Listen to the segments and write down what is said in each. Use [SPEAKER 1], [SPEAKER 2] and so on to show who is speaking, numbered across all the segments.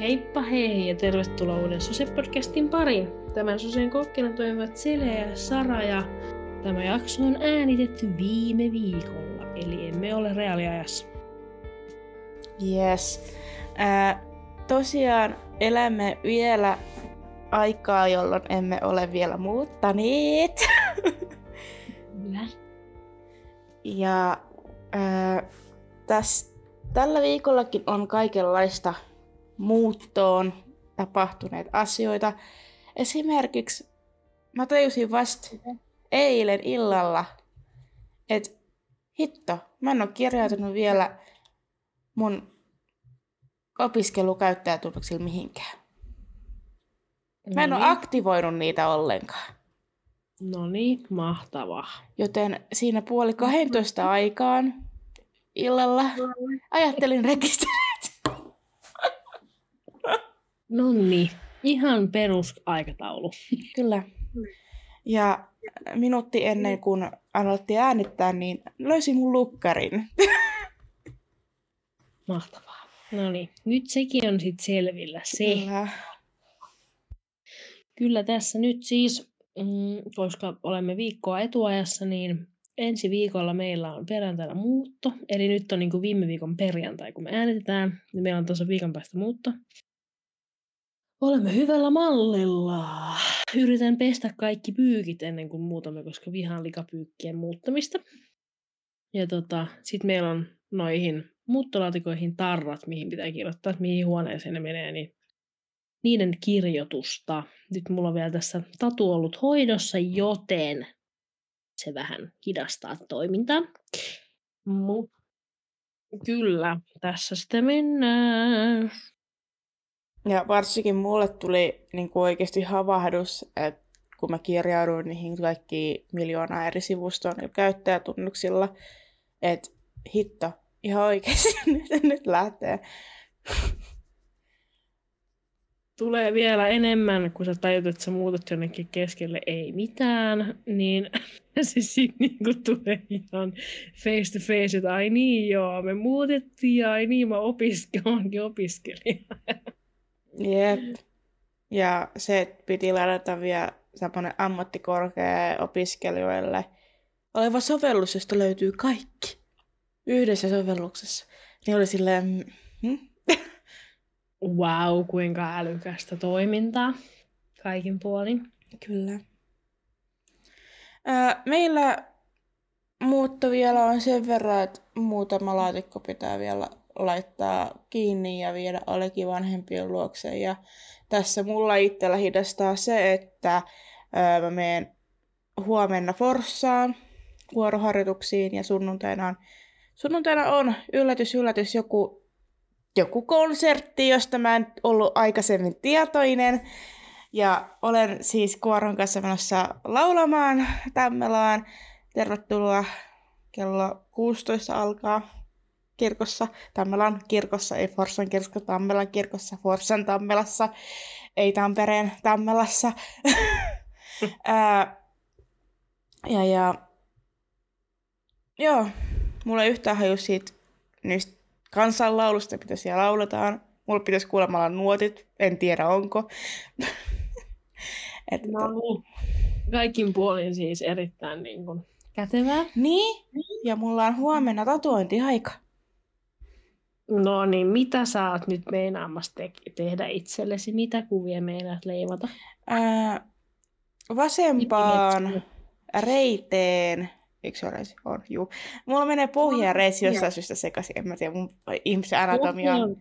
[SPEAKER 1] Heippa hei ja tervetuloa uuden Sose-podcastin pariin. Tämän Sosen kokkina toimivat Sele ja Sara ja tämä jakso on äänitetty viime viikolla, eli emme ole reaaliajassa.
[SPEAKER 2] Yes. Äh, tosiaan elämme vielä aikaa, jolloin emme ole vielä muuttaneet.
[SPEAKER 1] Kyllä.
[SPEAKER 2] Ja äh, täs, tällä viikollakin on kaikenlaista muuttoon tapahtuneet asioita. Esimerkiksi mä tajusin vasta eilen illalla, että hitto, mä en ole kirjautunut vielä mun opiskelukäyttäjätunnuksilla mihinkään. Mä en ole aktivoinut niitä ollenkaan.
[SPEAKER 1] No niin, mahtavaa.
[SPEAKER 2] Joten siinä puoli 12 aikaan illalla ajattelin rekisteröidä.
[SPEAKER 1] No niin, ihan perusaikataulu.
[SPEAKER 2] Kyllä. Ja minuutti ennen kuin aloitti äänittää, niin löysin mun lukkarin.
[SPEAKER 1] Mahtavaa. No niin, nyt sekin on sitten selvillä se.
[SPEAKER 2] Kyllä.
[SPEAKER 1] Kyllä tässä nyt siis, mm, koska olemme viikkoa etuajassa, niin ensi viikolla meillä on perjantaina muutto. Eli nyt on niin kuin viime viikon perjantai, kun me äänitetään. Ja meillä on tuossa viikon päästä muutto. Olemme hyvällä mallilla. Yritän pestä kaikki pyykit ennen kuin muutamme, koska vihaan likapyykkien muuttamista. Ja tota, sitten meillä on noihin muuttolaatikoihin tarrat, mihin pitää kirjoittaa, että mihin huoneeseen ne menee, niin niiden kirjoitusta. Nyt mulla on vielä tässä tatu ollut hoidossa, joten se vähän hidastaa toimintaa. Mut kyllä, tässä sitten mennään.
[SPEAKER 2] Ja varsinkin mulle tuli niin kuin oikeasti havahdus, että kun mä kirjauduin niihin kaikki miljoonaa eri sivustoon käyttäjätunnuksilla, että hitto, ihan oikeasti nyt, nyt lähtee.
[SPEAKER 1] Tulee vielä enemmän, kun sä tajut, että sä muutat jonnekin keskelle ei mitään, niin se sitten niinku tulee ihan face to face, että ai niin joo, me muutettiin ja ai niin mä opiskelenkin opiskelija.
[SPEAKER 2] Jep. Ja se piti ladata vielä semmoinen ammattikorkea opiskelijoille oleva sovellus, josta löytyy kaikki yhdessä sovelluksessa. Niin oli silleen, hmm?
[SPEAKER 1] Wow, kuinka älykästä toimintaa kaikin puolin.
[SPEAKER 2] Kyllä. Ää, meillä muutto vielä on sen verran, että muutama laatikko pitää vielä laittaa kiinni ja viedä Alekin vanhempien luokse. Ja tässä mulla itsellä hidastaa se, että ää, mä menen huomenna Forssaan vuoroharjoituksiin ja sunnuntaina on, sunnuntaina on yllätys, yllätys joku, joku konsertti, josta mä en ollut aikaisemmin tietoinen. Ja olen siis Kuoron kanssa menossa laulamaan Tammelaan. Tervetuloa. Kello 16 alkaa kirkossa, Tammelan kirkossa, ei Forssan kirkossa, Tammelan kirkossa, Forssan Tammelassa, ei Tampereen Tammelassa. Ää, ja, ja joo, mulla ei yhtään haju siitä niistä kansanlaulusta, mitä siellä lauletaan. Mulla pitäisi kuulemalla nuotit, en tiedä onko.
[SPEAKER 1] Et, no niin. Kaikin puolin siis erittäin niin kuin, kätevää.
[SPEAKER 2] Niin, ja mulla on huomenna tatuointiaika.
[SPEAKER 1] No niin, mitä sä oot nyt meinaamassa te- tehdä itsellesi? Mitä kuvia meinaat leivata?
[SPEAKER 2] Ää, vasempaan reiteen, eikö se ole reisi? On, juu. Mulla menee pohja ja reisi jossain syystä sekaisin, en mä tiedä, mun ihmisen anatomia on...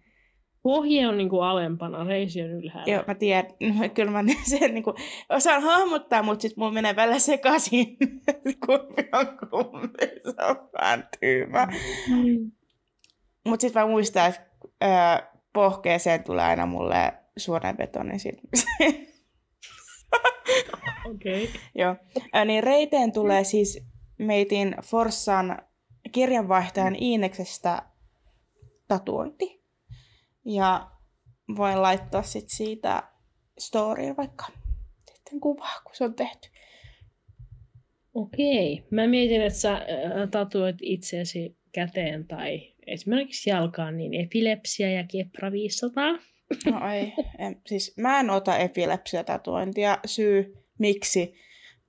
[SPEAKER 1] pohje on niin kuin alempana, reisi on ylhäällä.
[SPEAKER 2] Joo, mä tiedän, No, kyllä mä sen niin kuin, osaan hahmottaa, mutta sitten mulla menee välillä sekaisin, kumpi on kumpi, se on vähän tyymä.
[SPEAKER 1] Mm.
[SPEAKER 2] Mutta sitten mä muistan, että öö, pohkeeseen tulee aina mulle niin sit...
[SPEAKER 1] Okei. Okay.
[SPEAKER 2] Joo. Ö, niin reiteen tulee siis meitin Forssan kirjanvaihtajan Iineksestä tatuointi. Ja voin laittaa sit siitä storyin vaikka sitten kuvaa, kun se on tehty.
[SPEAKER 1] Okei. Mä mietin, että sä tatuoit itseäsi käteen tai esimerkiksi jalkaan, niin epilepsia ja kepra 500.
[SPEAKER 2] No ei, en, siis mä en ota epilepsiatatuointia. Syy miksi?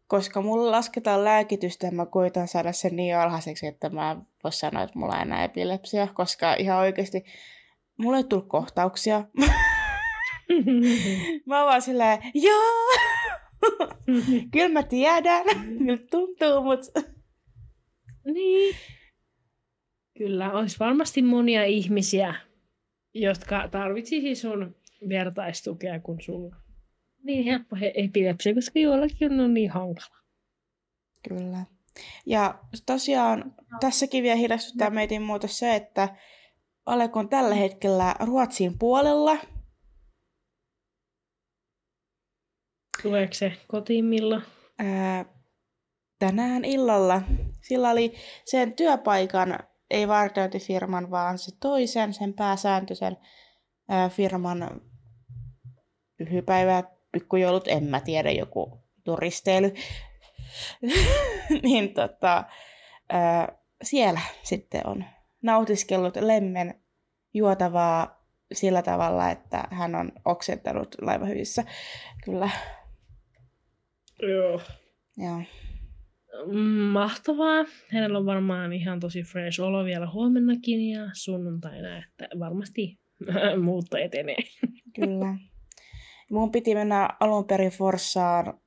[SPEAKER 2] Koska mulla lasketaan lääkitystä ja mä koitan saada sen niin alhaiseksi, että mä voin sanoa, että mulla ei enää epilepsia. Koska ihan oikeasti mulla ei tullut kohtauksia. mä oon vaan silleen, joo, kyllä mä tiedän, kyllä tuntuu, mutta...
[SPEAKER 1] Niin. Kyllä, olisi varmasti monia ihmisiä, jotka tarvitsisi sun vertaistukea, kun sulla niin helppo epilepsia, koska joillakin on niin hankala.
[SPEAKER 2] Kyllä. Ja tosiaan tässäkin vielä hidastuttaa meitin muuta se, että Aleko on tällä hetkellä Ruotsin puolella.
[SPEAKER 1] Tuleeko se kotiin milloin?
[SPEAKER 2] Ää, tänään illalla. Sillä oli sen työpaikan, ei vartiointifirman, vaan se toisen, sen pääsääntöisen ää, firman pyhypäivä, pikkujoulut, en mä tiedä, joku turisteily. niin tota, ää, siellä sitten on nautiskellut lemmen juotavaa sillä tavalla, että hän on oksentanut laivahyvissä. Kyllä.
[SPEAKER 1] Joo.
[SPEAKER 2] Joo.
[SPEAKER 1] Mahtavaa. Hänellä on varmaan ihan tosi fresh olo vielä huomennakin ja sunnuntaina, että varmasti muutto etenee.
[SPEAKER 2] Kyllä. Mun piti mennä alun perin Forssaan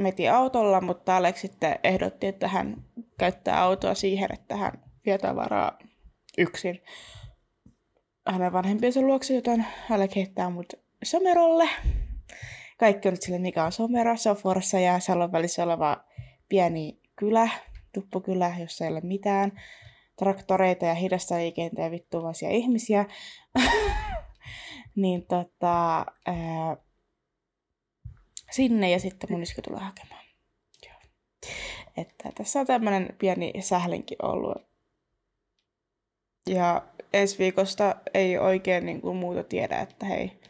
[SPEAKER 2] meti autolla, mutta Alex sitten ehdotti, että hän käyttää autoa siihen, että hän vie tavaraa yksin hänen vanhempiensa luokse, joten Alex heittää mut Somerolle. Kaikki on nyt sille, mikä on Somero. Se on Forssa ja Salon välissä oleva pieni kylä, tuppokylä, jossa ei ole mitään traktoreita ja hidasta liikenteen vittuvaisia ihmisiä. niin tota, ää, sinne ja sitten mun iskö tulee hakemaan. Joo. Että tässä on tämmöinen pieni sählinki ollut. Ja ensi viikosta ei oikein niin kuin muuta tiedä, että hei,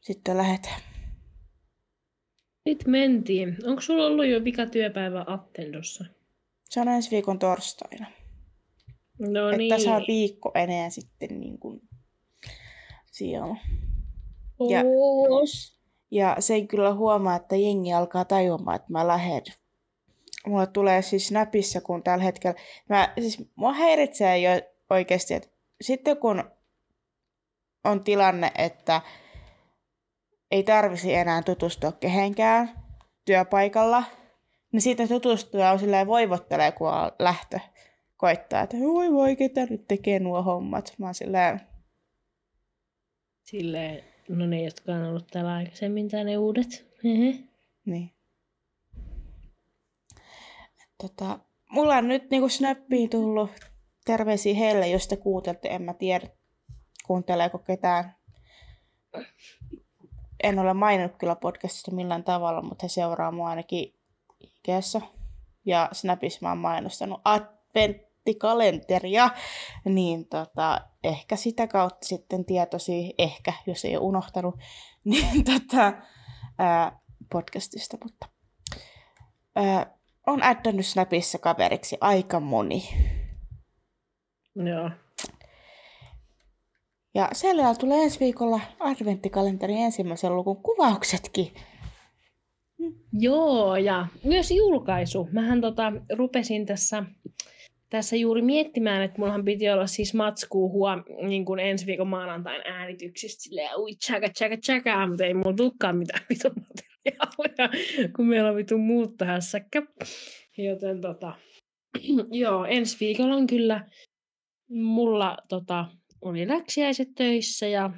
[SPEAKER 2] sitten lähdetään.
[SPEAKER 1] Nyt mentiin. Onko sulla ollut jo vika työpäivä Attendossa?
[SPEAKER 2] Se on ensi viikon torstaina.
[SPEAKER 1] No
[SPEAKER 2] että
[SPEAKER 1] niin.
[SPEAKER 2] tässä on viikko enää sitten niin kuin siellä. Ja,
[SPEAKER 1] Oos.
[SPEAKER 2] ja sen kyllä huomaa, että jengi alkaa tajumaan, että mä lähden. Mulle tulee siis snapissa, kun tällä hetkellä... Mä, siis mua häiritsee jo oikeasti, että sitten kun on tilanne, että ei tarvisi enää tutustua kehenkään työpaikalla, niin sitten tutustua on silleen voivottelee, kun on lähtö koittaa, että voi voi, ketä nyt tekee nuo hommat. Mä oon silleen,
[SPEAKER 1] Silleen, no ne, jotka on ollut täällä aikaisemmin, tai ne uudet. Hehe.
[SPEAKER 2] niin. Tota, mulla on nyt niinku snappiin tullut terveisiä heille, jos te kuuntelette, en mä tiedä, kuunteleeko ketään. En ole maininnut kyllä podcastista millään tavalla, mutta he seuraa mua ainakin IGssä. Ja Snapissa mä oon mainostanut adventtikalenteria, niin tota, ehkä sitä kautta sitten tietosi, ehkä jos ei ole unohtanut, niin tota, ää, podcastista, mutta ää, on addannut Snapissa kaveriksi aika moni.
[SPEAKER 1] Joo.
[SPEAKER 2] Ja siellä tulee ensi viikolla adventtikalenterin ensimmäisen lukun kuvauksetkin.
[SPEAKER 1] Joo, ja myös julkaisu. Mähän tota, rupesin tässä, tässä juuri miettimään, että mullahan piti olla siis matskuu huom, niin kuin ensi viikon maanantain äänityksistä silleen, ui tsäkä, tsäkä, tsäkä, mutta ei mulla tulekaan mitään materiaalia, kun meillä on vitun muuttahässäkkä. Joten tota, joo, ensi viikolla on kyllä mulla tota, oli läksiäiset töissä ja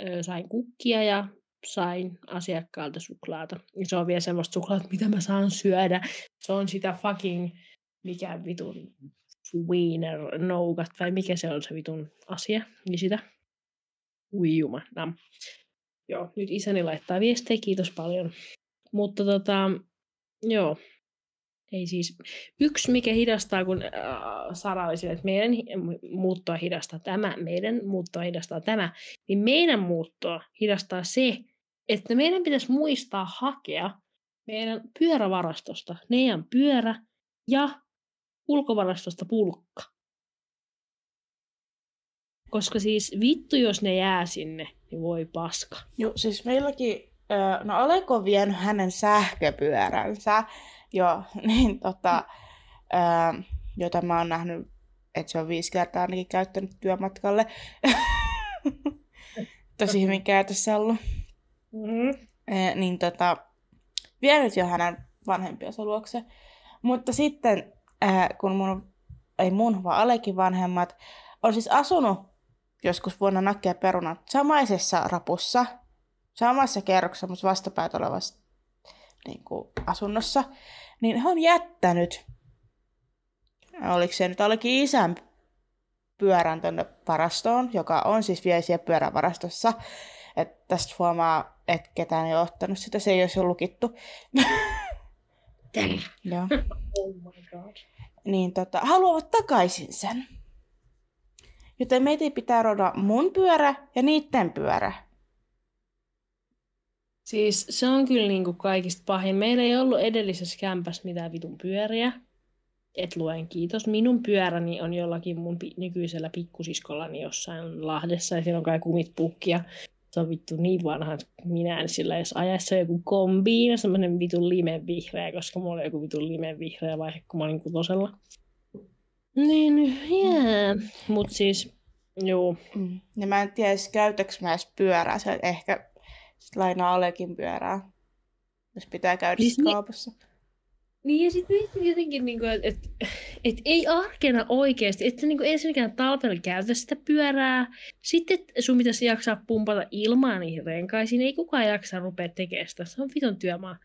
[SPEAKER 1] ö, sain kukkia ja sain asiakkaalta suklaata. Ja se on vielä semmoista suklaata, mitä mä saan syödä. Se on sitä fucking, mikä vitun wiener nougat, vai mikä se on se vitun asia. Niin sitä. Ui jumala. Joo, nyt isäni laittaa viestejä, kiitos paljon. Mutta tota, joo, ei siis, yksi mikä hidastaa, kun äh, Sara oli sille, että meidän muuttoa hidastaa tämä, meidän muuttoa hidastaa tämä, niin meidän muuttoa hidastaa se, että meidän pitäisi muistaa hakea meidän pyörävarastosta meidän pyörä ja ulkovarastosta pulkka. Koska siis vittu, jos ne jää sinne, niin voi paska.
[SPEAKER 2] Joo, siis meilläkin, no Aleko on vienyt hänen sähköpyöränsä, jo, niin tota, jota mä oon nähnyt, että se on viisi kertaa ainakin käyttänyt työmatkalle. Tosi hyvin käytössä ollut. Mm-hmm. niin tota, vienyt jo hänen vanhempiensa luokse. Mutta sitten, kun mun, ei mun, vaan Alekin vanhemmat, on siis asunut joskus vuonna nakkia perunat samaisessa rapussa, samassa kerroksessa, mutta vastapäät olevassa niin kuin, asunnossa, niin he on jättänyt, oliko se nyt olikin isän pyörän tuonne varastoon, joka on siis vielä siellä pyörävarastossa. että tästä huomaa, että ketään ei ole ottanut sitä, se ei olisi lukittu. Joo.
[SPEAKER 1] Oh my god.
[SPEAKER 2] Niin tota, haluavat takaisin sen. Joten meitä pitää roda mun pyörä ja niiden pyörä.
[SPEAKER 1] Siis se on kyllä niinku kaikista pahin. Meillä ei ollut edellisessä kämpässä mitään vitun pyöriä. Et luen kiitos. Minun pyöräni on jollakin mun pi- nykyisellä pikkusiskollani jossain Lahdessa ja siellä on kai kumit pukkia. Se on vittu niin vanha, minä en sillä jos ajassa joku kombiina, semmoinen vitun limen vihreä, koska mulla oli joku vitun limen vihreä vaihe, kun mä olin kutosella. Niin. Yeah. Mut siis, joo.
[SPEAKER 2] Mm. Ja mä en tiedä, käytäks mä edes pyörää. Se ehkä sit lainaa Alekin pyörää, jos pitää käydä siis kaupassa.
[SPEAKER 1] Niin ja sitten jotenkin, niin että et, et ei arkena oikeasti, että niin ensinnäkään talvella käytä sitä pyörää, sitten sun pitäisi jaksaa pumpata ilmaa niihin renkaisiin, ei kukaan jaksa rupea tekemään sitä, se on viton työmaa.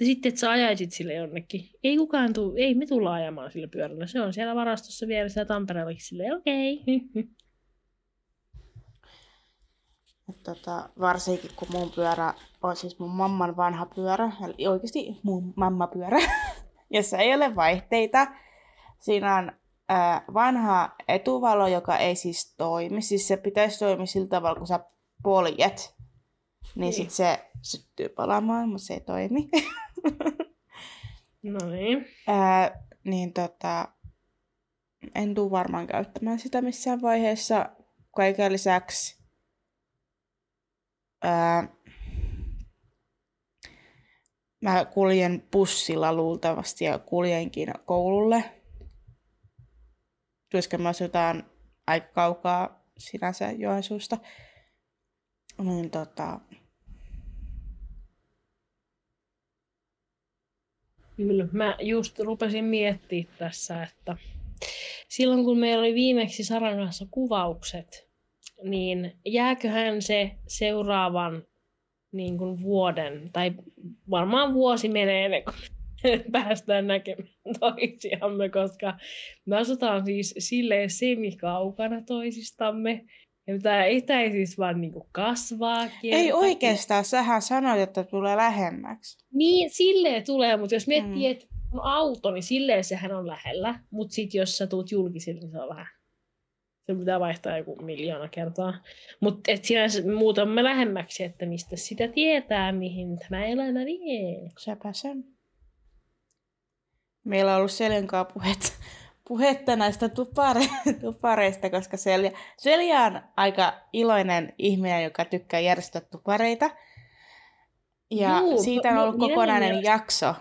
[SPEAKER 1] Ja sitten, että sä ajaisit sille jonnekin. Ei kukaan tuu, ei me tulla ajamaan sillä pyörällä. Se on siellä varastossa vielä siellä Tampereellakin silleen, okei. Okay.
[SPEAKER 2] Tota, varsinkin kun mun pyörä on siis mun mamman vanha pyörä, eli oikeasti mun mamma pyörä, jossa ei ole vaihteita. Siinä on ää, vanha etuvalo, joka ei siis toimi. Siis se pitäisi toimia sillä tavalla, kun sä poljet. Niin, niin. sitten se syttyy palaamaan, mutta se ei toimi.
[SPEAKER 1] no niin.
[SPEAKER 2] Ää, niin tota, en tule varmaan käyttämään sitä missään vaiheessa. Kaiken lisäksi ää, mä kuljen bussilla luultavasti ja kuljenkin koululle. Työskän mä asutaan aika kaukaa sinänsä Joensuusta. Niin tota...
[SPEAKER 1] Kyllä, mä just rupesin miettimään tässä, että silloin kun meillä oli viimeksi Saran kanssa kuvaukset, niin jääköhän se seuraavan niin kuin vuoden, tai varmaan vuosi menee ennen kuin päästään näkemään toisiamme, koska me asutaan siis silleen semikaukana toisistamme. Ja tämä etäisyys vaan niinku kasvaa.
[SPEAKER 2] Ei oikeastaan, sähän sanoit, että tulee lähemmäksi.
[SPEAKER 1] Niin, silleen tulee, mutta jos miettii, mm. että on auto, niin silleen sehän on lähellä. Mutta sitten jos sä tuut julkisille, niin se on vähän se pitää vaihtaa joku miljoona kertaa. Mutta sinänsä muutamme lähemmäksi, että mistä sitä tietää, mihin tämä elämä vie.
[SPEAKER 2] Sepä sen. Meillä on ollut Seljan puhet, puhetta näistä tupare, tupareista, koska Selja, Selja on aika iloinen ihminen, joka tykkää järjestää tupareita. Ja Juu, siitä on ollut kokonainen jakso.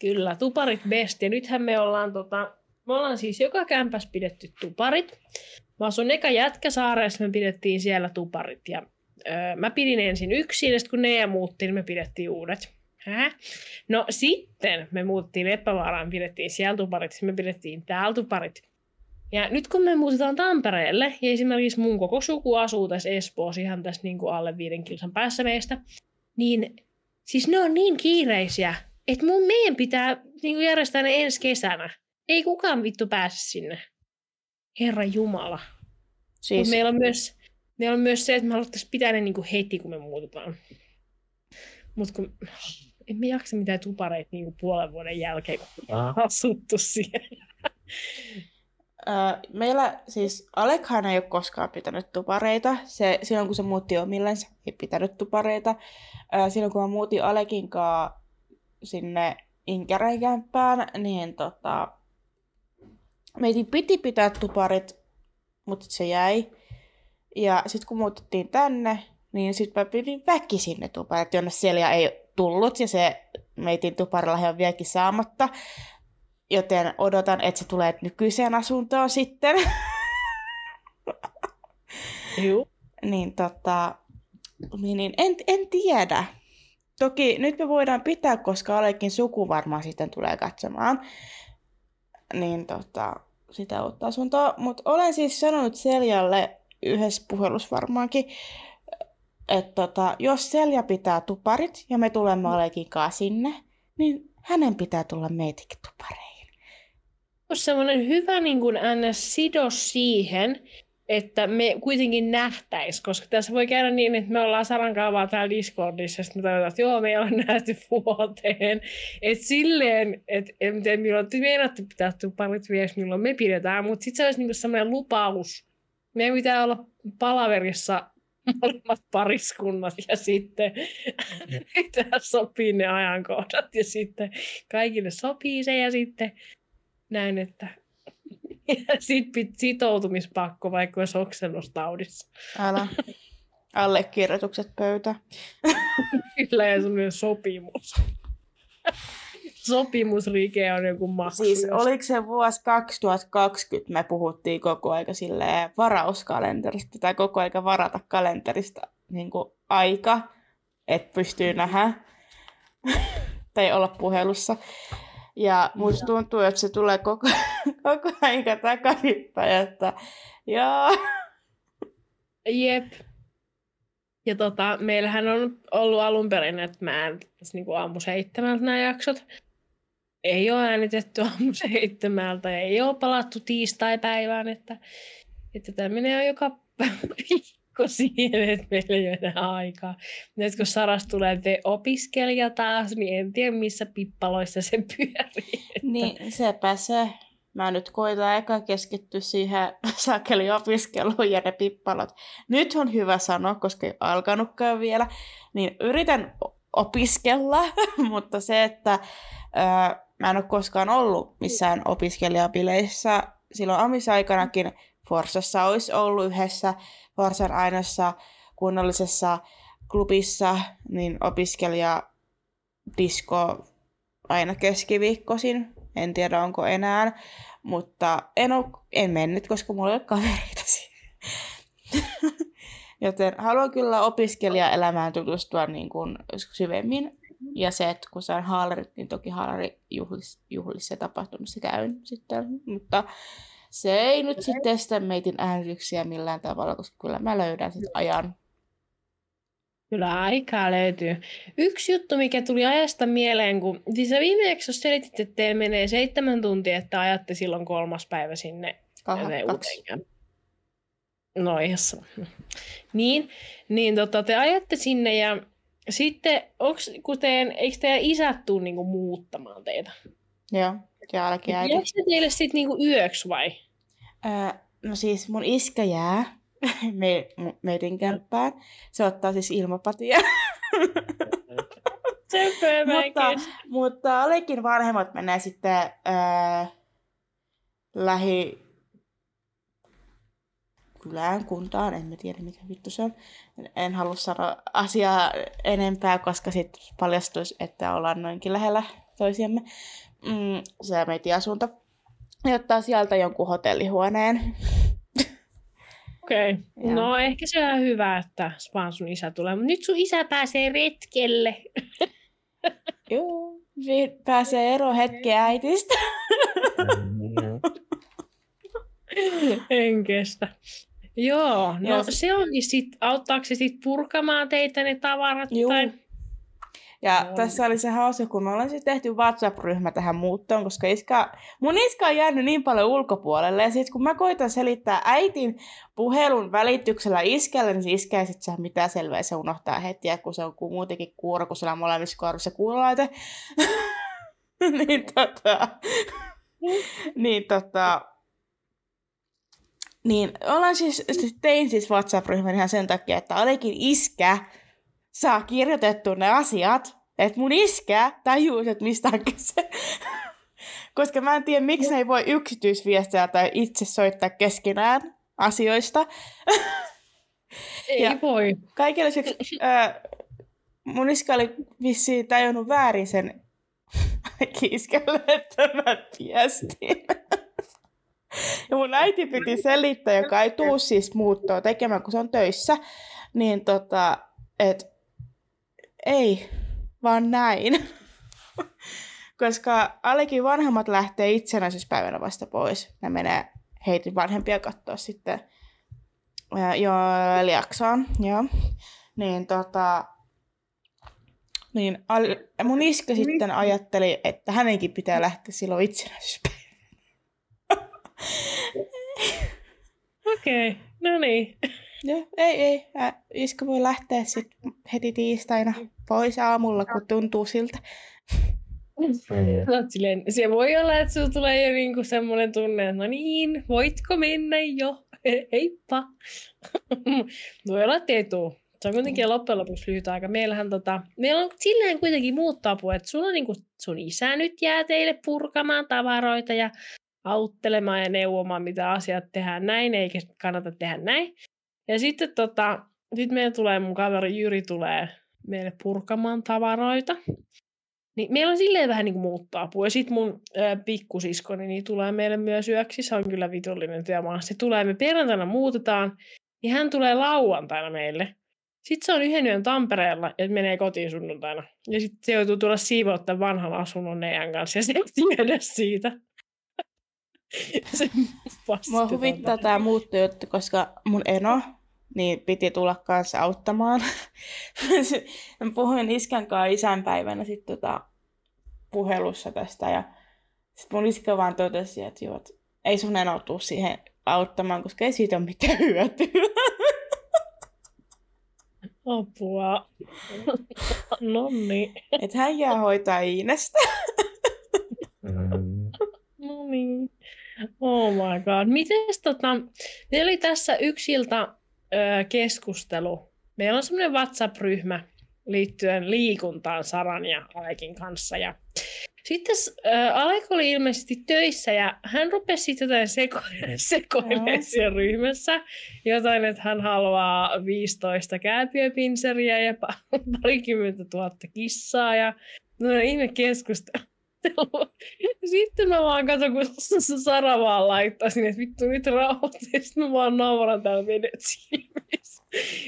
[SPEAKER 1] Kyllä, tuparit best. Ja nythän me ollaan tota, me ollaan siis joka kämpäs pidetty tuparit. Mä asun eka Jätkäsaaressa, me pidettiin siellä tuparit. Ja, öö, mä pidin ensin yksin, ja sitten kun ne muutti, niin me pidettiin uudet. Häh? No sitten me muuttiin Leppävaaraan, pidettiin siellä tuparit, sitten me pidettiin täällä tuparit. Ja nyt kun me muutetaan Tampereelle, ja esimerkiksi mun koko suku asuu tässä Espoossa ihan tässä niin kuin alle viiden kilsan päässä meistä, niin siis ne on niin kiireisiä, että mun meidän pitää niin kuin järjestää ne ensi kesänä. Ei kukaan vittu pääse sinne. Herra Jumala. Siis... meillä, on myös, meillä on myös se, että me haluttaisiin pitää ne niin kuin heti, kun me muutetaan. Mutta kun emme jaksa mitään tupareita niin kuin puolen vuoden jälkeen, kun Aha. asuttu siellä.
[SPEAKER 2] meillä siis Alekhan ei ole koskaan pitänyt tupareita. Se, silloin kun se muutti omillensa, ei pitänyt tupareita. silloin kun mä muutin Alekin kanssa sinne Inkäräikämpään, niin tota, meidän piti pitää tuparit, mutta se jäi. Ja sitten kun muutettiin tänne, niin sitten mä pidin väkisin ne tuparit, jonne Selja ei tullut, ja se meitin tuparilla on vieläkin saamatta. Joten odotan, että se tulee nykyiseen asuntoon sitten.
[SPEAKER 1] Joo.
[SPEAKER 2] niin tota, niin, niin en, en tiedä. Toki nyt me voidaan pitää, koska Alekin suku varmaan sitten tulee katsomaan. Niin tota, sitä uutta asuntoa. Mutta olen siis sanonut Seljalle yhdessä puhelussa varmaankin, että tota, jos Selja pitää tuparit ja me tulemme Alekin kanssa sinne, niin hänen pitää tulla meitikin tupareihin.
[SPEAKER 1] Olisi semmoinen hyvä niin kuin sidos siihen, että me kuitenkin nähtäis, koska tässä voi käydä niin, että me ollaan Saran kaavaa täällä Discordissa, ja sitten me toivotaan, että joo, me ei ole nähty vuoteen. Että silleen, että en tiedä milloin te meinaatte pitää parit vies, milloin me pidetään, mutta sitten se olisi niinku semmoinen lupaus. Meidän pitää olla palaverissa molemmat pariskunnat ja sitten pitää sopii ne ajankohdat ja sitten kaikille sopii se ja sitten näin, että ja sitten sitoutumispakko, vaikka olisi oksennustaudissa.
[SPEAKER 2] Älä. Allekirjoitukset pöytä.
[SPEAKER 1] Kyllä, ja semmoinen sopimus. Sopimusrike on joku maksu.
[SPEAKER 2] Siis oliko se vuosi 2020, me puhuttiin koko aika silleen varauskalenterista, tai koko aika varata kalenterista niin kuin aika, että pystyy nähdä tai olla puhelussa. Ja musta tuntuu, että se tulee koko, koko aika takaisinpäin, että joo.
[SPEAKER 1] Jep. Ja tota, meillähän on ollut alun perin, että mä en niin kuin aamu seitsemältä nämä jaksot. Ei ole äänitetty aamu seitsemältä, ei ole palattu tiistai-päivään, että, että tämmöinen on joka viikko siihen, että meillä ei ole aikaa. Nyt kun Saras tulee te opiskelija taas, niin en tiedä missä pippaloissa se pyörii. Että...
[SPEAKER 2] Niin, sepä se. Mä nyt koitan eka keskittyä siihen sakeli opiskeluun ja ne pippalot. Nyt on hyvä sanoa, koska ei alkanutkaan vielä. Niin yritän opiskella, mutta se, että ää, mä en ole koskaan ollut missään opiskelijapileissä. Silloin omissa aikanakin Forsassa olisi ollut yhdessä Forsan ainoassa kunnallisessa klubissa, niin opiskelija disko aina keskiviikkoisin. En tiedä, onko enää, mutta en, ole, en mennyt, koska mulla ei ole kavereita Joten haluan kyllä opiskelijaelämään tutustua niin kuin syvemmin. Ja se, että kun saan haalarit, niin toki haalarijuhlissa tapahtumissa käyn sitten. Mutta se ei nyt sitten estä meitin äänityksiä millään tavalla, koska kyllä mä löydän sitten ajan.
[SPEAKER 1] Kyllä aikaa löytyy. Yksi juttu, mikä tuli ajasta mieleen, kun siis viimeksi selitit, että teillä menee seitsemän tuntia, että ajatte silloin kolmas päivä sinne No jos. Niin, niin tota, te ajatte sinne ja sitten, onks, kun teidän, eikö teidän isät tuu niinku muuttamaan teitä?
[SPEAKER 2] Joo, ja äiti.
[SPEAKER 1] Jääkö se teille sitten niinku yöksi vai?
[SPEAKER 2] Öö, no siis mun iskä jää me, meidän kämppään. Se ottaa siis ilmapatia. mutta, mutta Alekin vanhemmat menee sitten öö, lähi kylään, kuntaan, en mä tiedä mikä vittu se on. En halua sanoa asiaa enempää, koska sitten paljastuisi, että ollaan noinkin lähellä toisiamme. Mm, se meitä asunto. Ja ottaa sieltä jonkun hotellihuoneen.
[SPEAKER 1] Okei. Okay. No ehkä se on hyvä, että vaan sun isä tulee. Mutta nyt sun isä pääsee retkelle.
[SPEAKER 2] Joo, pääsee ero hetki äitistä.
[SPEAKER 1] en kestä. Joo, no ja se onkin sit, auttaako se sitten purkamaan teitä ne tavarat?
[SPEAKER 2] Juu. Tai... Ja no. tässä oli se hauska, kun me ollaan sitten tehty WhatsApp-ryhmä tähän muuttoon, koska iska, mun iska on jäänyt niin paljon ulkopuolelle. Ja sitten kun mä koitan selittää äitin puhelun välityksellä iskelle, niin se iskä ei sitten saa mitään selvää, se unohtaa heti, ja kun se on muutenkin kuuro, kun sillä on molemmissa korvissa kuulolaite. niin tota... niin tota... Niin, ollaan siis, siis tein siis WhatsApp-ryhmän ihan sen takia, että olikin iskä saa kirjoitettu ne asiat, että mun iskä tajuisi, että mistä on kyse. Koska mä en tiedä, miksi ei voi yksityisviestejä tai itse soittaa keskenään. asioista.
[SPEAKER 1] Ei
[SPEAKER 2] Ja-
[SPEAKER 1] voi.
[SPEAKER 2] Kaiken lisäksi ää, mun iska oli vissiin tajunnut väärin sen kiiskelle, että mä viestin. Ja mun äiti piti selittää, joka ei tuu siis muuttoa tekemään, kun se on töissä, niin tota, et ei, vaan näin. Koska Alekin vanhemmat lähtee itsenäisyyspäivänä vasta pois. Ne menee heitin vanhempia katsoa sitten ää, joo, Liaksaan, joo. Niin tota, niin al- mun iskä sitten ajatteli, että hänenkin pitää lähteä silloin itsenäisyyspäivänä.
[SPEAKER 1] Okei, okay. no niin.
[SPEAKER 2] Joo, ei, ei. Ä, iskä voi lähteä sitten heti tiistaina pois aamulla, kun tuntuu siltä.
[SPEAKER 1] Silleen, se voi olla, että sulla tulee jo niinku semmoinen tunne, että no niin, voitko mennä jo? Heippa. voi olla, että ei tuu. Se on kuitenkin loppujen lopuksi lyhyt aika. Meillähän tota, meillä on silleen kuitenkin muut tapu, että sulla on niinku, sun isä nyt jää teille purkamaan tavaroita ja auttelemaan ja neuvomaan, mitä asiat tehdään näin, eikä kannata tehdä näin. Ja sitten tota, sit meillä tulee, mun kaveri Jyri tulee meille purkamaan tavaroita. Niin meillä on silleen vähän niin kuin muuttaa apua. Ja sit mun ää, pikkusiskoni niin tulee meille myös yöksi. Se on kyllä vitullinen työmaa. Se tulee, me perjantaina muutetaan, niin hän tulee lauantaina meille. Sitten se on yhden yön Tampereella ja menee kotiin sunnuntaina. Ja sitten se joutuu tulla siivouttaa vanhan asunnon Neijan kanssa ja se ei tiedä siitä.
[SPEAKER 2] Mua huvittaa tämä muuttojuttu, koska mun eno niin piti tulla kanssa auttamaan. Mä puhuin iskän kanssa isänpäivänä sit tota puhelussa tästä ja sit mun iskä vaan totesi, että joo, et ei sun eno tuu siihen auttamaan, koska ei siitä ole mitään hyötyä.
[SPEAKER 1] Apua. no niin.
[SPEAKER 2] että hän jää hoitaa Iinestä.
[SPEAKER 1] No niin. Oh my god. Mites tota, meillä oli tässä yksi ilta ö, keskustelu. Meillä on semmoinen WhatsApp-ryhmä liittyen liikuntaan Saran ja Alekin kanssa. Ja sitten äh, Alek oli ilmeisesti töissä ja hän rupesi sitten jotain seko- sekoilemaan siellä ryhmässä. Jotain, että hän haluaa 15 kääpiöpinseriä ja pa- parikymmentä tuhatta kissaa ja no ihme keskustelu. Sitten mä vaan katson, kun Sara vaan laittaa sinne, että vittu nyt rauhoitti. Sitten mä vaan nauran täällä vedet silmissä.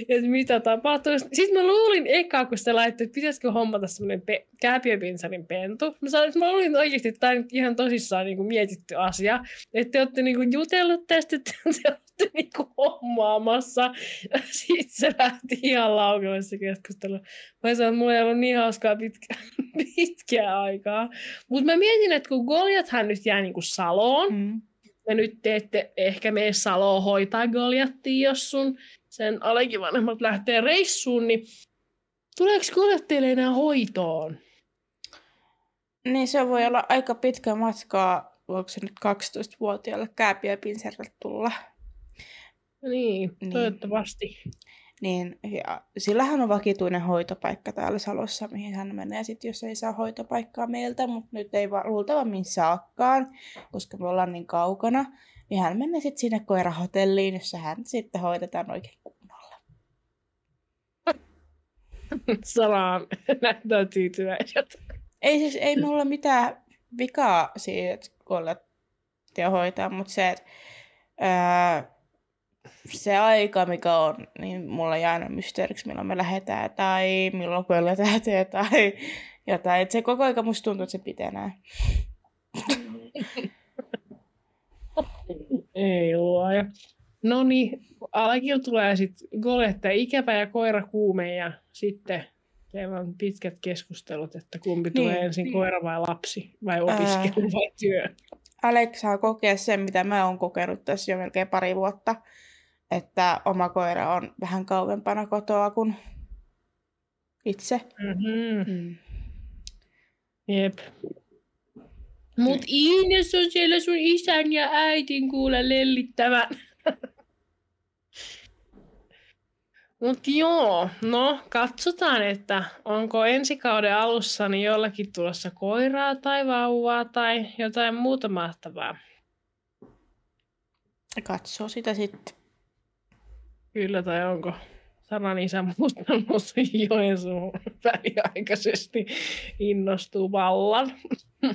[SPEAKER 1] Että mitä tapahtuu. Sitten mä luulin eka, kun se laittoi, että pitäisikö hommata semmoinen pe- kääpiöpinsarin pentu. Mä, sanoin, että mä luulin oikeasti, että tämä on ihan tosissaan niin kuin mietitty asia. Että te olette niin kuin jutellut tästä, että te olette niin kuin hommaamassa. Sitten se lähti ihan laukalle se keskustelu. Mä sanoin, että mulla ei ollut niin hauskaa pitkä, pitkää aikaa. Mutta mä mietin, että kun Goliathan nyt jää niinku Saloon,
[SPEAKER 2] Mm.
[SPEAKER 1] ja nyt te ette ehkä mene Saloon hoitaa Goliattia, jos sun sen Alekin vanhemmat lähtee reissuun, niin tuleeko Goliat teille enää hoitoon?
[SPEAKER 2] Niin se voi olla aika pitkä matkaa, voiko se nyt 12-vuotiaalle kääpiöpinserille tulla.
[SPEAKER 1] Niin,
[SPEAKER 2] Niin.
[SPEAKER 1] toivottavasti.
[SPEAKER 2] Niin, ja sillähän on vakituinen hoitopaikka täällä Salossa, mihin hän menee sit, jos ei saa hoitopaikkaa meiltä, mutta nyt ei va- luultavammin saakaan, koska me ollaan niin kaukana. Niin hän menee sitten sinne koirahotelliin, jossa hän sitten hoidetaan oikein kunnolla.
[SPEAKER 1] Saraan näyttää tyytyväiseltä.
[SPEAKER 2] Ei siis, ei mulla mitään vikaa siitä, että kollettia hoitaa, mutta se, että ää, se aika, mikä on, niin mulla jää aina mysteeriksi, milloin me lähdetään tai milloin kolletaan tai jotain. Et se koko aika musta tuntuu, että se pitenee.
[SPEAKER 1] Ei luoja. No niin, Alekilla tulee sitten Goletta ikävä ja koira kuume ja sitten teillä on pitkät keskustelut, että kumpi
[SPEAKER 2] Niin.
[SPEAKER 1] tulee ensin, koira vai lapsi, vai opiskelu vai työ.
[SPEAKER 2] Alex saa kokea sen, mitä mä oon kokenut tässä jo melkein pari vuotta, että oma koira on vähän kauempana kotoa kuin itse.
[SPEAKER 1] Mm-hmm.
[SPEAKER 2] Mm.
[SPEAKER 1] Jep. Mut Ines on siellä sun isän ja äitin kuule lellittävän. Mut joo, no katsotaan, että onko ensi kauden alussa niin jollakin tulossa koiraa tai vauvaa tai jotain muuta mahtavaa.
[SPEAKER 2] Katsoo sitä sitten.
[SPEAKER 1] Kyllä, tai onko Sanan isä muuttanut Joensuun väliaikaisesti innostuu vallan.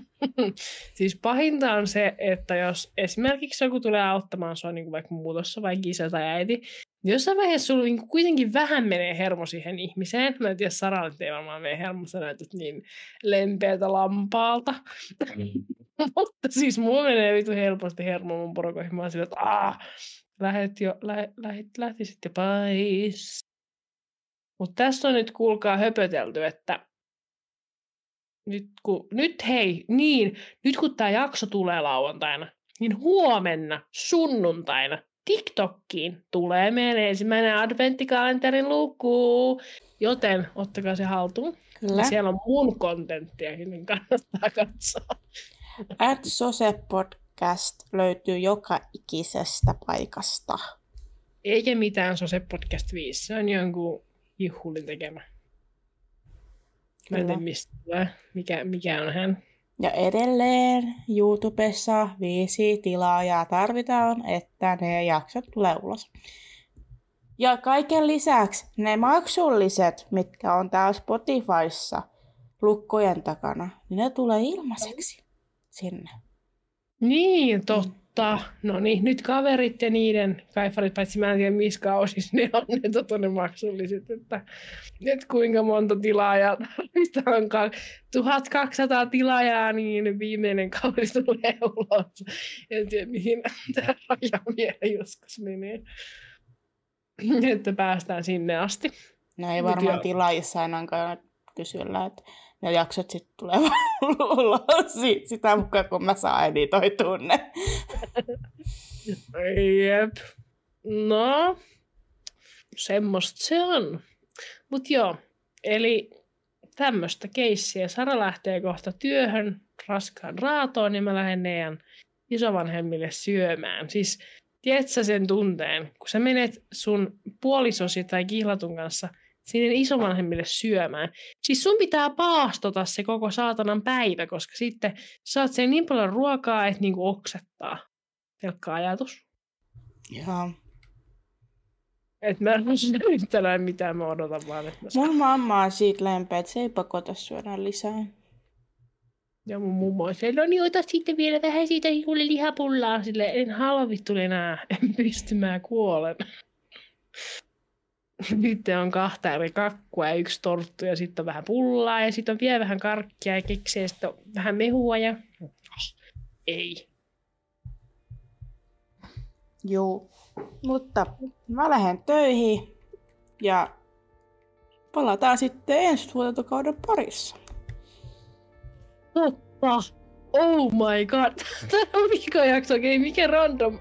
[SPEAKER 1] siis pahinta on se, että jos esimerkiksi joku tulee auttamaan sua niin kuin vaikka muutossa, vaikka isä tai äiti, niin jossain vaiheessa sulla niin kuitenkin vähän menee hermo siihen ihmiseen. Mä en tiedä, Saralle ei varmaan mene hermo, sä näytät niin lempeältä lampaalta. Mutta siis mulla menee vitu helposti hermo mun porokoihin. Mä oon sillä, että aah, lähet jo, lähet, lähet, lähtisit jo pois. Mutta tässä on nyt kuulkaa höpötelty, että nyt, kun, nyt hei, niin, nyt kun tämä jakso tulee lauantaina, niin huomenna sunnuntaina TikTokkiin tulee meidän ensimmäinen adventtikalenterin luku, joten ottakaa se haltuun. Kyllä. Siellä on mun kontenttiakin, niin kannattaa katsoa.
[SPEAKER 2] At Sose Podcast löytyy joka ikisestä paikasta.
[SPEAKER 1] Eikä mitään Sose Podcast 5, se on jonkun Juhulin tekemä. Mä en tiedä mistä tulee. Mikä, mikä on hän?
[SPEAKER 2] Ja edelleen YouTubessa viisi tilaajaa tarvitaan, että ne jaksot tulee ulos. Ja kaiken lisäksi ne maksulliset, mitkä on täällä Spotifyssa lukkojen takana, niin ne tulee ilmaiseksi sinne.
[SPEAKER 1] Niin, totta mutta no niin, nyt kaverit ja niiden kaifarit, paitsi mä en tiedä missä kausissa ne on ne, tota, ne maksulliset, että, että kuinka monta tilaajaa tarvitaan. 1200 tilaajaa, niin viimeinen kausi tulee ulos. En tiedä, mihin tämä raja vielä joskus menee. että päästään sinne asti.
[SPEAKER 2] No ei varmaan tilaajissa ainakaan kysellä, että ne jaksot sitten tulee ulos sitä mukaan, kun mä saan editoitua ne.
[SPEAKER 1] Jep. No, semmoista se on. Mut joo, eli tämmöistä keissiä. Sara lähtee kohta työhön raskaan raatoon ja mä lähden meidän isovanhemmille syömään. Siis tiedätkö sen tunteen, kun sä menet sun puolisosi tai kihlatun kanssa – sinne isovanhemmille syömään. Siis sun pitää paastota se koko saatanan päivä, koska sitten saat sen niin paljon ruokaa, että niinku oksettaa. Pelkkä ajatus.
[SPEAKER 2] Joo.
[SPEAKER 1] Et mä en yhtälää mitään, mä odotan vaan, että mä
[SPEAKER 2] saan. Mun mamma on siitä lempeä, että se ei pakota syödä lisää.
[SPEAKER 1] Ja mun mummo on se, no niin ota sitten vielä vähän siitä kuule lihapullaa, sille en halua vittu enää, en pysty, mä kuolen. Nyt on kahta eri kakkua ja yksi torttu ja sitten on vähän pullaa ja sitten on vielä vähän karkkia ja keksiä ja sitten on vähän mehua ja... Ei.
[SPEAKER 2] Joo. Mutta mä lähden töihin ja palataan sitten ensi tuotantokauden parissa.
[SPEAKER 1] Totta. Oh my god. Tämä on vikajakso, okei, okay, mikä random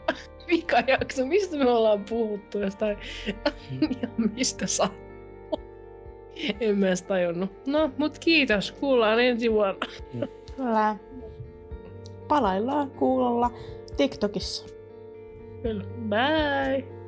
[SPEAKER 1] vikajakso, mistä me ollaan puhuttu jostain ja mistä saa. En mä edes tajunnut. No, mut kiitos. Kuullaan ensi vuonna.
[SPEAKER 2] Kyllä. Palaillaan kuulolla TikTokissa.
[SPEAKER 1] Kyllä. Bye!